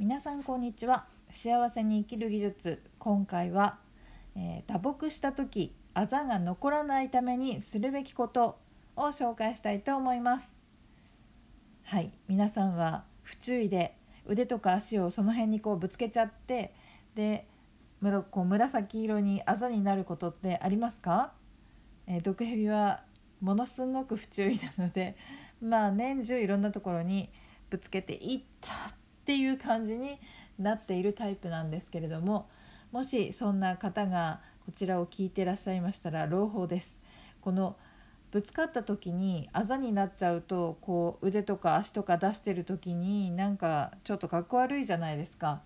皆さんこんにちは。幸せに生きる技術。今回は、えー、打撲した時あざが残らないためにするべきことを紹介したいと思います。はい。皆さんは不注意で腕とか足をその辺にこうぶつけちゃってでむろこう紫色にあざになることってありますか、えー、毒蛇はものすごく不注意なのでまあ年中いろんなところにぶつけていったっっていう感じになっているタイプなんですけれどももしそんな方がこちらを聞いてらっしゃいましたら朗報です。このぶつかった時にあざになっちゃうとこう腕とか足とか出してる時になんかちょっとかっこ悪いじゃないですか。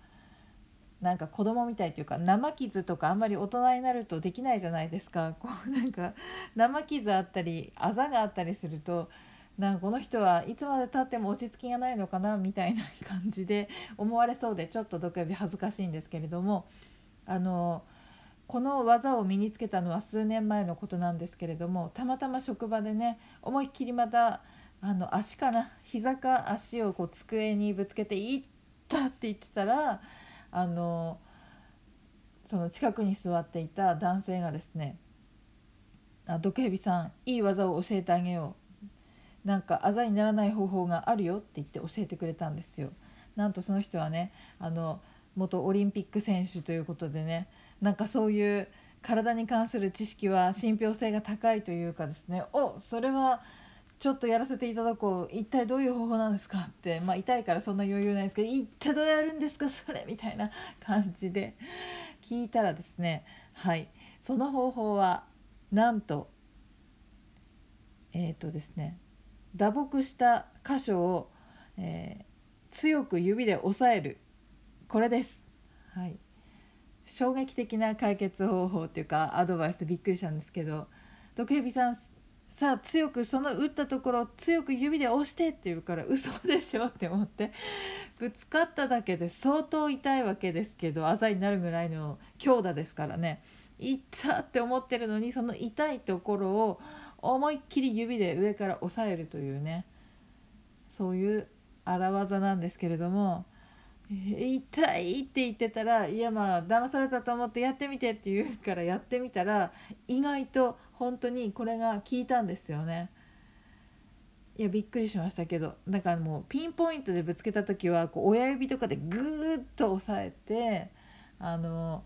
なんか子供みたいというか生傷とかあんまり大人になるとできないじゃないですか。こうなんか生傷あったりあざがあったりするとなんかこの人はいつまでたっても落ち着きがないのかなみたいな感じで 思われそうでちょっと毒指恥ずかしいんですけれどもあのこの技を身につけたのは数年前のことなんですけれどもたまたま職場でね思いっきりまたあの足かな膝か足をこう机にぶつけて「いった」って言ってたらあのその近くに座っていた男性がですね「あ毒蛇さんいい技を教えてあげよう」なんかあざにならない方法があるよって言って教えてくれたんですよ。なんとその人はねあの元オリンピック選手ということでねなんかそういう体に関する知識は信憑性が高いというかですねおそれはちょっとやらせていただこう一体どういう方法なんですかってまあ痛いからそんな余裕ないですけど一体どうやるんですかそれみたいな感じで 聞いたらですねはいその方法はなんとえっ、ー、とですね打撲した箇所を、えー、強く指で押さえる。これです、はい、衝撃的な解決方法というかアドバイスでびっくりしたんですけど毒蛇さんさあ強くその打ったところを強く指で押してって言うから嘘でしょって思って ぶつかっただけで相当痛いわけですけどあざになるぐらいの強打ですからね。痛って思ってるのにその痛いところを思いっきり指で上から押さえるというねそういう荒技なんですけれども「痛い」って言ってたら「いやまあ騙されたと思ってやってみて」って言うからやってみたら意外と本当にこれが効いたんですよね。いやびっくりしましたけどだからもうピンポイントでぶつけた時はこう親指とかでグーッと押さえてあの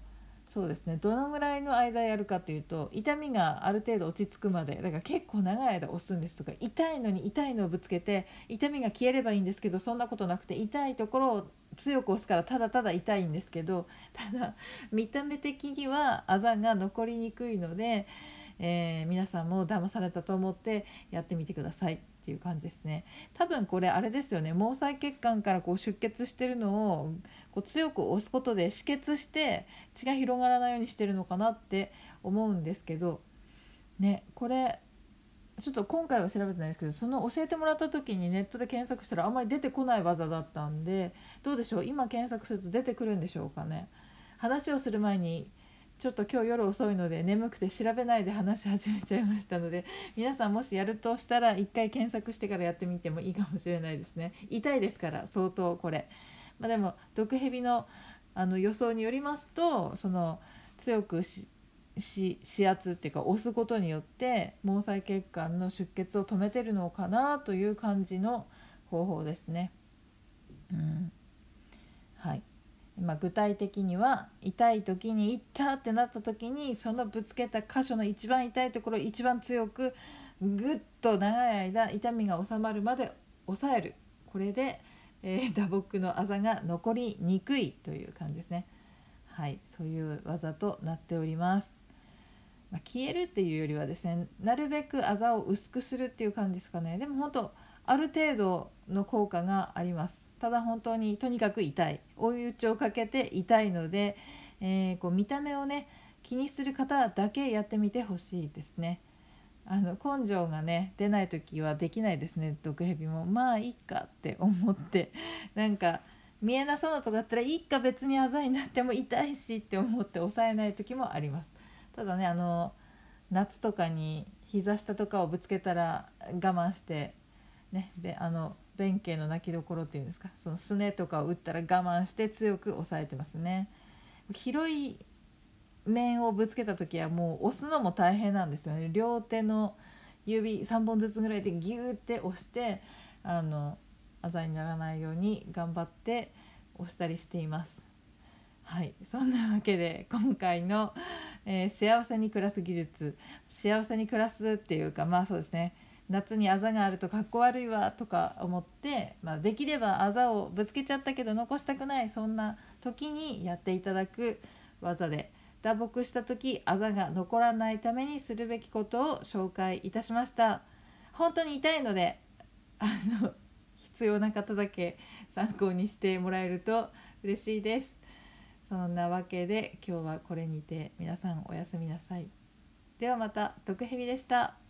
そうですね。どのぐらいの間やるかというと痛みがある程度落ち着くまでだから結構長い間押すんですとか痛いのに痛いのをぶつけて痛みが消えればいいんですけどそんなことなくて痛いところを強く押すからただただ痛いんですけどただ見た目的にはあざが残りにくいので、えー、皆さんも騙されたと思ってやってみてください。っていう感じですね。多分これあれですよね。毛細血管からこう出血してるのをこう強く押すことで止血して血が広がらないようにしてるのかなって思うんですけどねこれちょっと今回は調べてないですけどその教えてもらった時にネットで検索したらあんまり出てこない技だったんでどうでしょう？今検索すると出てくるんでしょうかね？話をする前にちょっと今日夜遅いので眠くて調べないで話し始めちゃいましたので皆さんもしやるとしたら1回検索してからやってみてもいいかもしれないですね。痛いですから相当これ、まあ、でも毒蛇のあの予想によりますとその強く指圧っていうか押すことによって毛細血管の出血を止めてるのかなという感じの方法ですね。うん。はい。まあ、具体的には痛い時に「痛!」った!」ってなった時にそのぶつけた箇所の一番痛いところを一番強くぐっと長い間痛みが収まるまで抑えるこれで、えー、打撲のあざが残りにくいという感じですねはいそういう技となっております、まあ、消えるっていうよりはですねなるべくあざを薄くするっていう感じですかねでも本当ある程度の効果がありますただ本当にとにかく痛い。追い打ちをかけて痛いので、えー、こう見た目をね気にする方だけやってみてほしいですね。あの根性がね出ない時はできないですね毒蛇も。まあいいかって思って。なんか見えなそうなとこだったらいいか別にあざになっても痛いしって思って抑えない時もあります。ただねあの夏とかに膝下とかをぶつけたら我慢してね。であの弁慶の泣きどころっていうんですか？そのすねとかを打ったら我慢して強く押さえてますね。広い面をぶつけた時はもう押すのも大変なんですよね。両手の指3本ずつぐらいでギューって押してあのあざにならないように頑張って押したりしています。はい。そんなわけで今回の、えー、幸せに暮らす技術幸せに暮らすっていうかまあそうですね。夏にあざがあるとかっこ悪いわとか思って、まあ、できればあざをぶつけちゃったけど残したくないそんな時にやっていただく技で打撲した時あざが残らないためにするべきことを紹介いたしました。本当に痛いのであの必要な方だけ参考にしてもらえると嬉しいです。そんなわけで今日はこれにて皆さんおやすみなさい。ではまた毒蛇でした。